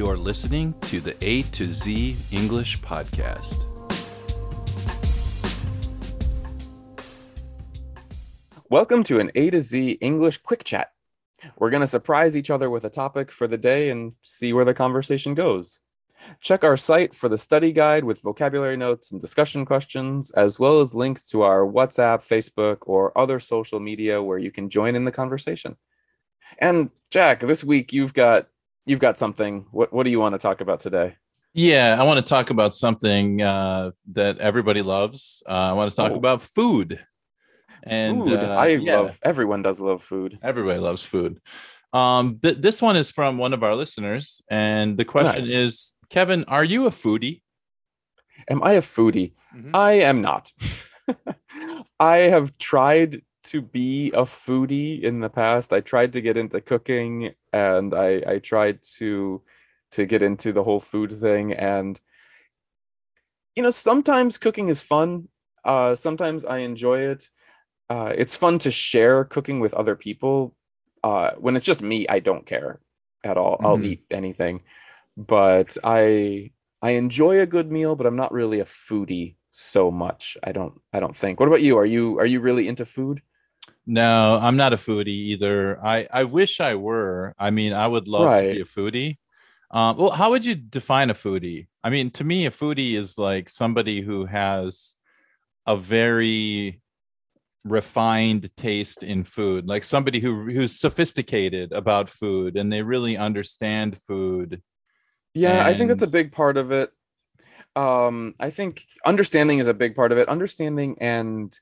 You're listening to the A to Z English Podcast. Welcome to an A to Z English quick chat. We're going to surprise each other with a topic for the day and see where the conversation goes. Check our site for the study guide with vocabulary notes and discussion questions, as well as links to our WhatsApp, Facebook, or other social media where you can join in the conversation. And Jack, this week you've got you've got something. What what do you want to talk about today? Yeah, I want to talk about something uh, that everybody loves. Uh, I want to talk Oh. about food. And food. uh, I yeah, love everyone does love food. everybody loves food. Um, th- this one is from one of our listeners, and the question Nice. is, Kevin, are you a foodie? Am I a foodie? Mhm. I am not. I have tried to be a foodie in the past. I tried to get into cooking and I I tried to to get into the whole food thing and you know sometimes cooking is fun. Uh sometimes I enjoy it. Uh it's fun to share cooking with other people. Uh when it's just me, I don't care at all. I'll Mhm. eat anything. But I I enjoy a good meal, but I'm not really a foodie so much. I don't I don't think. What about you? Are you are you really into food? No, I'm not a foodie either. I I wish I were. I mean, I would love to be a foodie. Um, well, how would you define a foodie? I mean, to me, a foodie is like somebody who has a very refined taste in food, like somebody who who's sophisticated about food and they really understand food. Yeah, I think that's a big part of it. Um, I think understanding is a big part of it. Understanding and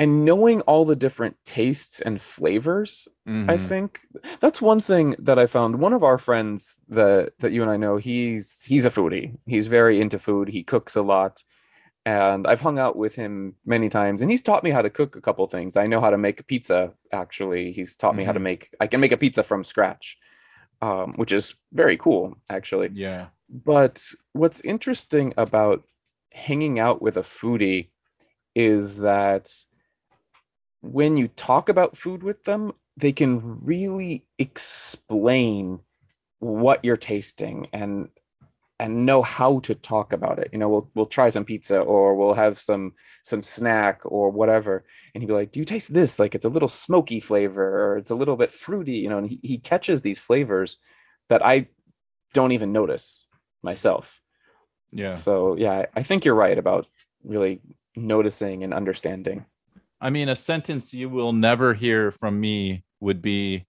and knowing all the different tastes and flavors I Mhm. think that's one thing that I found. One of our friends that that you and I know, he's he's a foodie. He's very into food. He cooks a lot, and I've hung out with him many times, and he's taught me how to cook a couple things. I know how to make a pizza. Actually, he's taught me how to Mhm. make. I can make a pizza from scratch, um, which is very cool, actually. Yeah. But what's interesting about hanging out with a foodie is that when you talk about food with them, they can really explain what you're tasting and and know how to talk about it. You know, we'll we'll try some pizza or we'll have some some snack or whatever, and he'd be like, "Do you taste this? Like it's a little smoky flavor or it's a little bit fruity." You know, and he, he catches these flavors that I don't even notice myself. Yeah. So yeah, I- I think you're right about really noticing and understanding. I mean, a sentence you will never hear from me would be,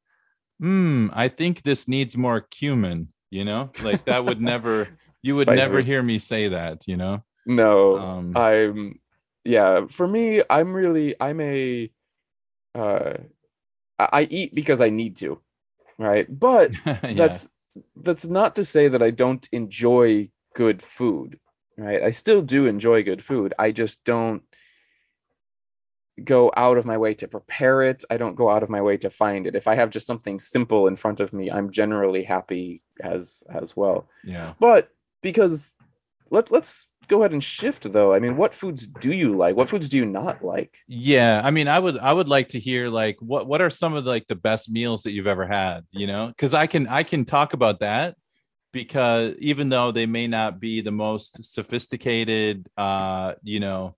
hmm, I think this needs more cumin, you know? Like that would never, you would never hear me say that, you know? No, Um, I'm yeah, for me, I'm really I'm a uh I I eat because I need to, right? But yeah. that's that's not to say that I don't enjoy good food, right? I still do enjoy good food. I just don't go out of my way to prepare it. I don't go out of my way to find it. If I have just something simple in front of me, I'm generally happy as as well. yeah. But because let let's go ahead and shift though. I mean, what foods do you like? What foods do you not like? Yeah. I mean, I would, I would like to hear like, what, what are some of like the best meals that you've ever had, you know? Cause I can, I can talk about that because even though they may not be the most sophisticated, uh, you know,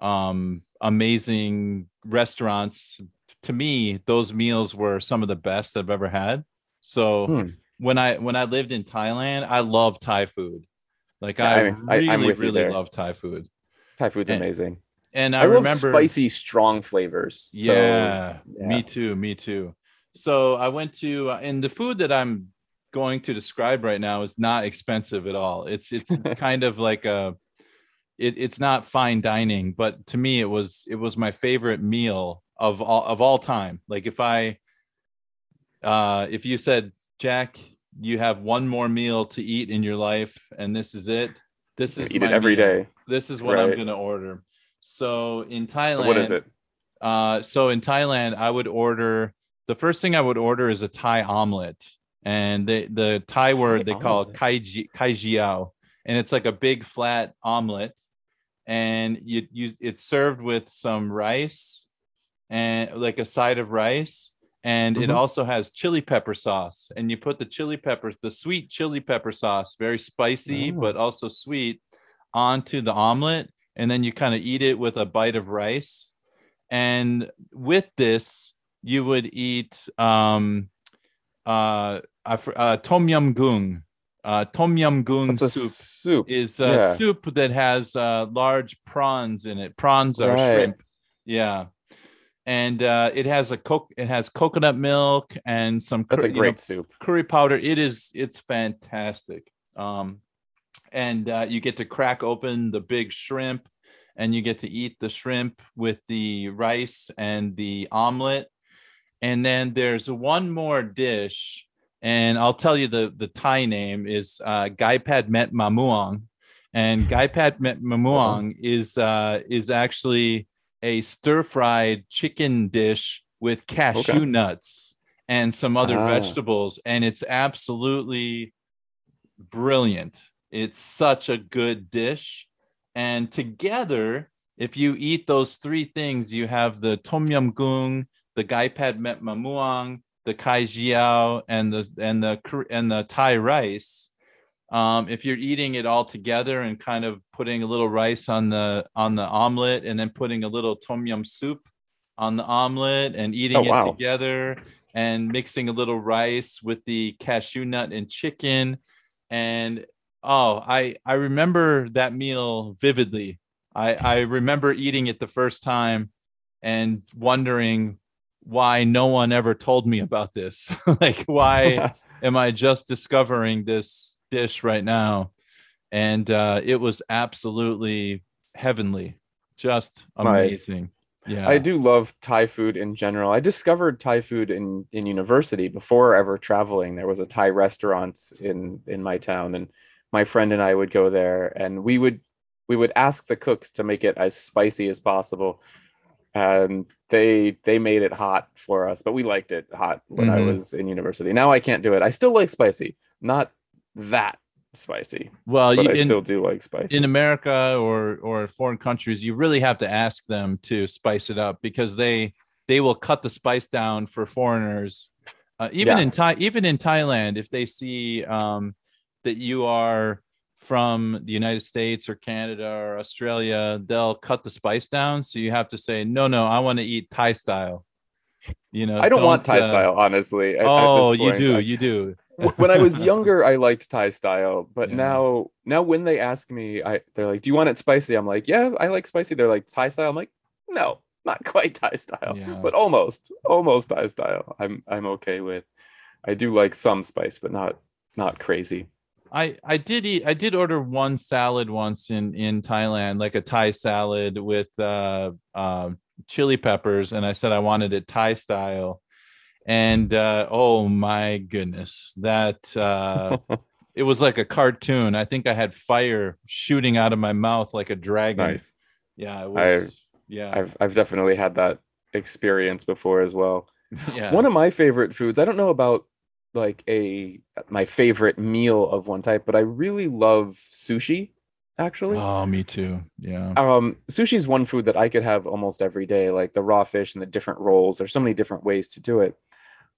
um, amazing restaurants, to me, those meals were some of the best I've ever had. So Hmm. when I when I lived in Thailand, I love Thai food. Like Yeah, I, I- I- really, with really love Thai food. Thai food's And amazing. And I, I, remember spicy, strong flavors. So, yeah, yeah. me too, me too. So I went to uh, and the food that I'm going to describe right now is not expensive at all. It's it's it's kind of like a it, it's not fine dining, but to me it was it was my favorite meal of all of all time. Like if I uh, if you said, Jack, you have one more meal to eat in your life, and this is it. This is Eat it my every meal. day. This is what I'm gonna order. So in Thailand, So what is it? Uh, so in Thailand, I would order the first thing I would order is a Thai omelet, and the the Thai word they call it omelet. kai kai jiao, and it's like a big flat omelet, and you you it's served with some rice, and like a side of rice, and it Mhm. also has chili pepper sauce, and you put the chili peppers, the sweet chili pepper sauce, very spicy Oh. but also sweet, onto the omelet, and then you kind of eat it with a bite of rice and with this you would eat um uh, uh tom yum goong uh tom yum goong soup soup? is a Yeah. soup that has uh large prawns in it prawns are Right. shrimp yeah and uh it has a coke it has coconut milk and some That's cur- a you know, great soup. curry powder it is it's fantastic um and uh, you get to crack open the big shrimp and you get to eat the shrimp with the rice and the omelet and then there's one more dish and i'll tell you the the thai name is uh gaipad met mamuang. And gaipad met mamuang is uh is actually a stir fried chicken dish with cashew Okay. nuts and some other Ah. vegetables. And it's absolutely brilliant. It's such a good dish. And together if you eat those three things you have the tom yum goong the gaipad met mamuang the kai jiao and the and the and the thai rice um, if you're eating it all together and kind of putting a little rice on the on the omelet and then putting a little tom yum soup on the omelet and eating Oh, it together and mixing a little rice with the cashew nut and chicken. And oh i i remember that meal vividly. I i remember eating it the first time and wondering why no one ever told me about this like why am I just discovering this dish right now? And uh, it was absolutely heavenly, just Nice. amazing. Yeah, I do love Thai food in general. I discovered Thai food in in university before ever traveling. There was a Thai restaurant in in my town, and my friend and I would go there, and we would we would ask the cooks to make it as spicy as possible. And they they made it hot for us, but we liked it hot when I Mhm. was in university. Now I can't do it. I still like spicy, not that spicy, Well, you, I in, still do like spicy. in America or or foreign countries, you really have to ask them to spice it up because they they will cut the spice down for foreigners. Uh, even Yeah. in Thai, even in Thailand, if they see um, that you are from the United States or Canada or Australia, they'll cut the spice down. So you have to say, no, no, I want to eat Thai style. You know, I don't, want Thai uh, style, honestly. at- at Oh, this you do, you do. when I was younger, I liked Thai style, but Yeah. now, now when they ask me, I they're like, "Do you want it spicy?" I'm like, "Yeah, I like spicy." They're like, "Thai style." I'm like, "No, not quite Thai style, Yeah. but almost, almost Thai style." I'm I'm okay with. I do like some spice, but not not crazy. I I did eat I did order one salad once in in Thailand, like a Thai salad with uh, uh, chili peppers, and I said I wanted it Thai style, and uh, oh my goodness, that uh, it was like a cartoon. I think I had fire shooting out of my mouth like a dragon. nice. Yeah, it was. yeah, I've I've definitely had that experience before as well. yeah. One of my favorite foods, I don't know about like a my favorite meal of one type, but I really love sushi actually. oh, me too. Yeah. Um sushi is one food that I could have almost every day, like the raw fish and the different rolls. There's so many different ways to do it.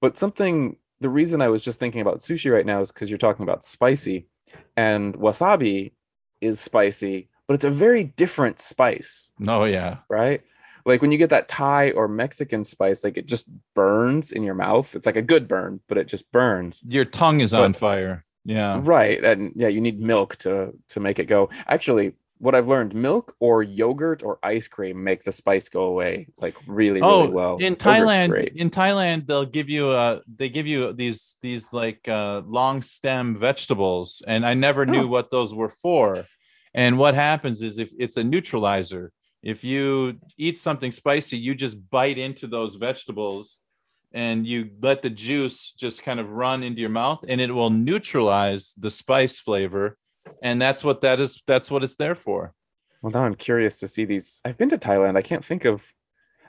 But something the reason I was just thinking about sushi right now is because you're talking about spicy and wasabi is spicy, but it's a very different spice Oh yeah. right? Like when you get that Thai or Mexican spice, like it just burns in your mouth. It's like a good burn, but it just burns. Your tongue is on fire. Yeah. Right. And yeah, you need milk to to make it go. Actually, what I've learned, milk or yogurt or ice cream make the spice go away like really, really well. Oh, in Thailand, in Thailand, they'll give you uh they give you these these like uh long stem vegetables, and I never knew Oh. what those were for. And what happens is if it's a neutralizer, if you eat something spicy, you just bite into those vegetables and you let the juice just kind of run into your mouth and it will neutralize the spice flavor and that's what that is that's what it's there for Well, now I'm curious to see these. I've been to Thailand. I can't think of.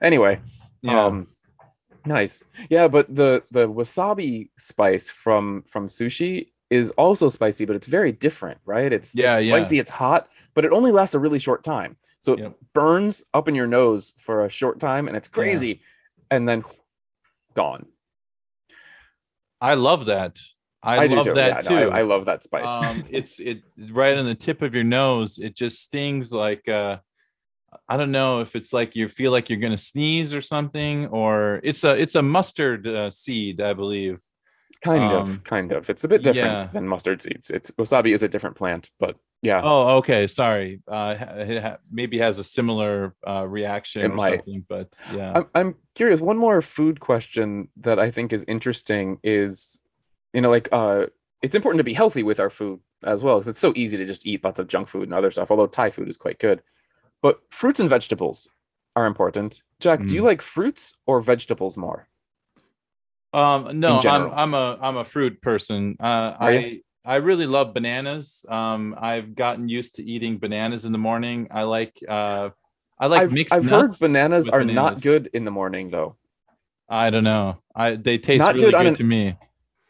Anyway, yeah um, nice. Yeah, but the the wasabi spice from from sushi is also spicy, but it's very different, right? It's Yeah, it's yeah. spicy. It's hot, but it only lasts a really short time. So it Yep. burns up in your nose for a short time, and it's Yeah. crazy, and then gone. i love that i, do love too. that Yeah, too no, I, I love that spice. um it's it right on the tip of your nose it just stings like uh i don't know if it's like you feel like you're gonna sneeze or something or it's a it's a mustard uh, seed i believe kind um, of, kind of. It's a bit different yeah. than mustard seeds. It's wasabi is a different plant, but yeah. oh okay sorry uh it ha- maybe has a similar uh reaction It or might. something but yeah I'm, I'm curious one more food question that i think is interesting is you know like uh it's important to be healthy with our food as well because it's so easy to just eat lots of junk food and other stuff although thai food is quite good but fruits and vegetables are important jack do you Mm. like fruits or vegetables more Um, no, I'm. I'm a I'm a fruit person. Uh, I? I really love bananas. Um, I've gotten used to eating bananas in the morning. I like uh, I like i've, mixed I've heard bananas are not good in the morning though I don't know. I they taste Not really good good, an- to me.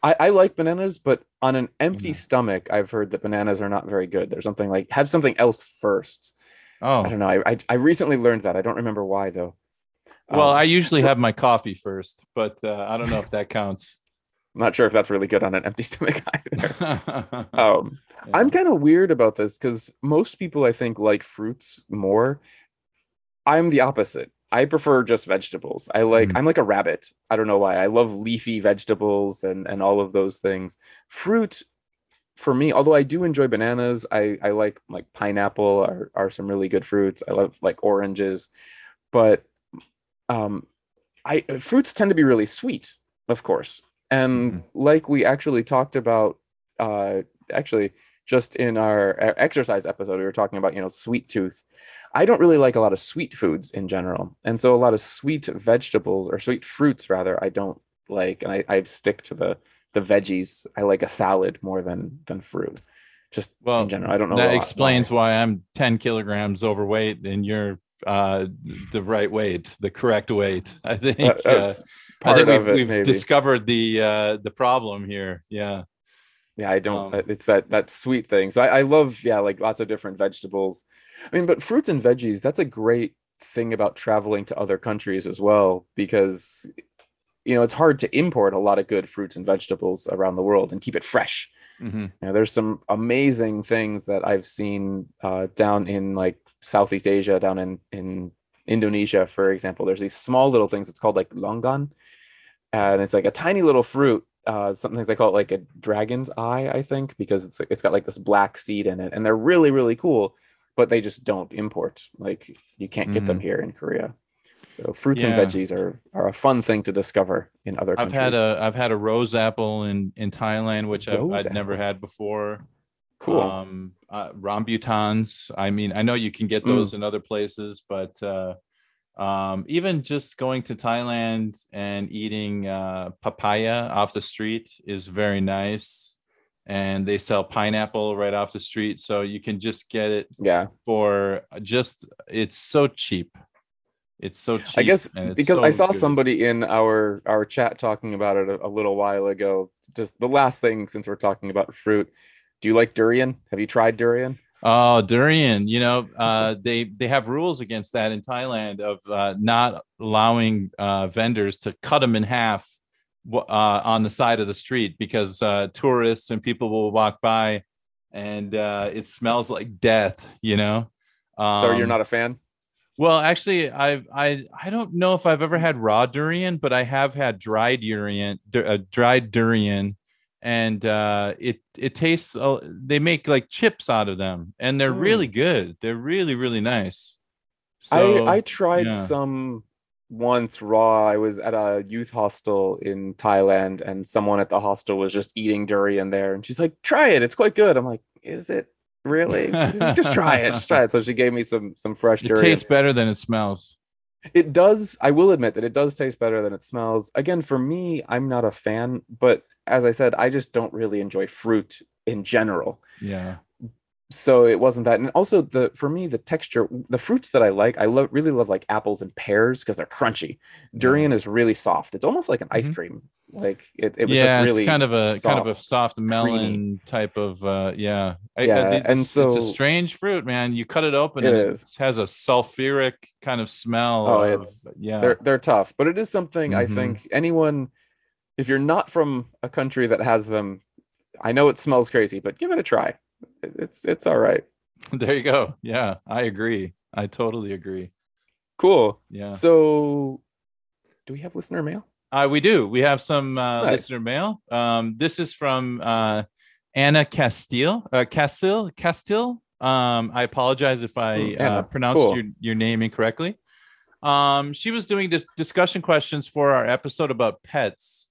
I, I like bananas but on an empty stomach i've heard that bananas are not very good there's something like have something else first Oh, i don't know i i, I recently learned that i don't remember why though well, Um, I usually have my coffee first, but uh, I don't know if that counts. I'm not sure if that's really good on an empty stomach either. Yeah. Um, I'm kind of weird about this because most people I think like fruits more. I'm the opposite. I prefer just vegetables. I like Mm. I'm like a rabbit. I don't know why. I love leafy vegetables and and all of those things. Fruit for me, although I do enjoy bananas, I I like like pineapple are are some really good fruits. I love like oranges, but um I fruits tend to be really sweet, of course. And Mhm. like we actually talked about uh actually just in our exercise episode we were talking about, you know, sweet tooth. I don't really like a lot of sweet foods in general. And so a lot of sweet vegetables or sweet fruits rather I don't like and I I stick to the the veggies. I like a salad more than than fruit. Just Well, in general. I don't know. that explains why. why I'm 10 kilograms overweight and you're uh, the right weight, the correct weight. I think. Uh, I think we've, it, we've discovered the uh, the problem here. Yeah. Yeah, I don't. Um, it's that that sweet thing. So I, I love yeah, like lots of different vegetables. I mean, but fruits and veggies. That's a great thing about traveling to other countries as well, because you know it's hard to import a lot of good fruits and vegetables around the world and keep it fresh. Mhm. You know, there's some amazing things that I've seen uh, down in like Southeast Asia, down in in Indonesia, for example. There's these small little things. It's called like longan, and it's like a tiny little fruit. Uh, sometimes they call it like a dragon's eye, I think, because it's it's got like this black seed in it, and they're really really cool. But they just don't import. Like you can't get them here in Korea. So fruits and Mm-hmm. Veggies are are a fun thing to discover in other I've countries. had a I've had a rose apple in in Thailand, which I've, I'd never had before. cool. Um, uh, rambutans. I mean, I know you can get Mm. those in other places, but uh, um, even just going to Thailand and eating uh, papaya off the street is very nice. And they sell pineapple right off the street, so you can just get it yeah. for just. It's so cheap. It's so cheap. I guess because so I saw good. somebody in our our chat talking about it a, a little while ago. Just the last thing since we're talking about fruit. Do you like durian? Have you tried durian? Oh, durian! You know, uh, they they have rules against that in Thailand of uh, not allowing uh, vendors to cut them in half uh, on the side of the street because uh, tourists and people will walk by, and uh, it smells like death. You know. Um, so you're not a fan? Well, actually, I've I I don't know if I've ever had raw durian, but I have had dried durian, du- uh, dried durian, and uh, it it tastes. Uh, they make like chips out of them, and they're really good. They're really really nice. So, I I tried yeah. some once raw. I was at a youth hostel in Thailand, and someone at the hostel was just eating durian there, and she's like, "Try it. It's quite good." I'm like, "Is it really?" Just try it. Just try it. So she gave me some some fresh it durian. tastes better than it smells. it does i will admit that it does taste better than it smells again for me i'm not a fan but as i said i just don't really enjoy fruit in general Yeah. So it wasn't that and also the for me the texture the fruits that i like i love really love like apples and pears because they're crunchy durian is really soft it's almost like an ice Mhm. cream like it, it was yeah, just really it's kind of a kind of a soft, soft creamy. melon type of uh yeah. I- I- Yeah, it's- and it's a strange fruit, man. You cut it open It it has a sulfuric kind of smell. Oh, of- it's- yeah. they're they're tough but it is something i Mhm. think anyone if you're not from a country that has them i know it smells crazy but give it a try it's it's all right there you go. Yeah, I agree. I totally agree. cool Yeah. so do we have listener mail Uh, we do. We have some uh, Nice. listener mail. Um, this is from uh, Anna Castile. Uh, Castil. Castil. Um, I apologize if I uh, pronounced Cool. your, your name incorrectly. Um, she was doing this discussion questions for our episode about pets.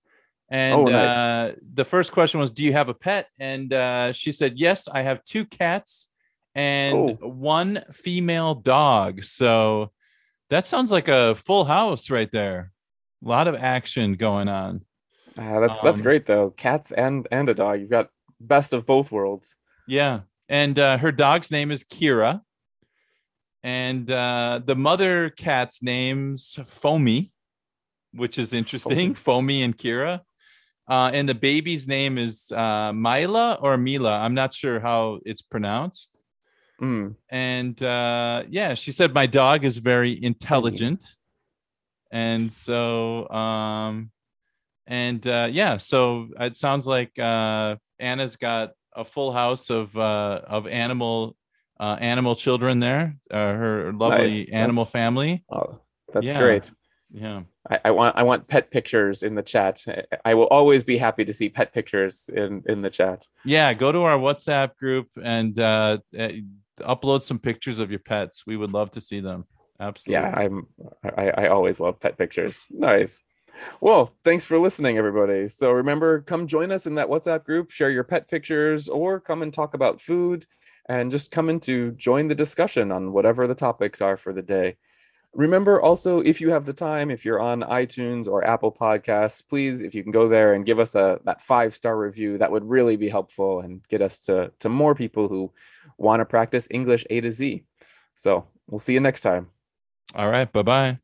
And Oh, nice. uh, the first question was, Do you have a pet? And uh, she said, Yes, I have two cats and Oh. one female dog. So that sounds like a full house right there. A lot of action going on. Ah, that's that's Um, great though cats and and a dog you've got best of both worlds Yeah. And uh, her dog's name is Kira. And uh, the mother cat's name's Foamy, which is interesting. Foamy and Kira. Uh, and the baby's name is uh, Mila or Mila. I'm not sure how it's pronounced. Mm, And uh, yeah, she said my dog is very intelligent. And so, um, and uh, yeah, so it sounds like uh, Anna's got a full house of uh, of animal uh, animal children there. Uh, her lovely Nice. animal family. oh, that's Yeah. great Yeah, I, I want I want pet pictures in the chat. I- will always be happy to see pet pictures in in the chat. yeah. Go to our WhatsApp group and uh, uh, upload some pictures of your pets. We would love to see them. Absolutely. Yeah, I'm I, I always love pet pictures. Nice. Well, thanks for listening, everybody. So remember, come join us in that WhatsApp group, share your pet pictures, or come and talk about food, and just come in to join the discussion on whatever the topics are for the day. Remember also, if you have the time, if you're on iTunes or Apple Podcasts, please, if you can go there and give us a that five star review, that would really be helpful and get us to to more people who want to practice English A to Z. So we'll see you next time. All right. Bye bye.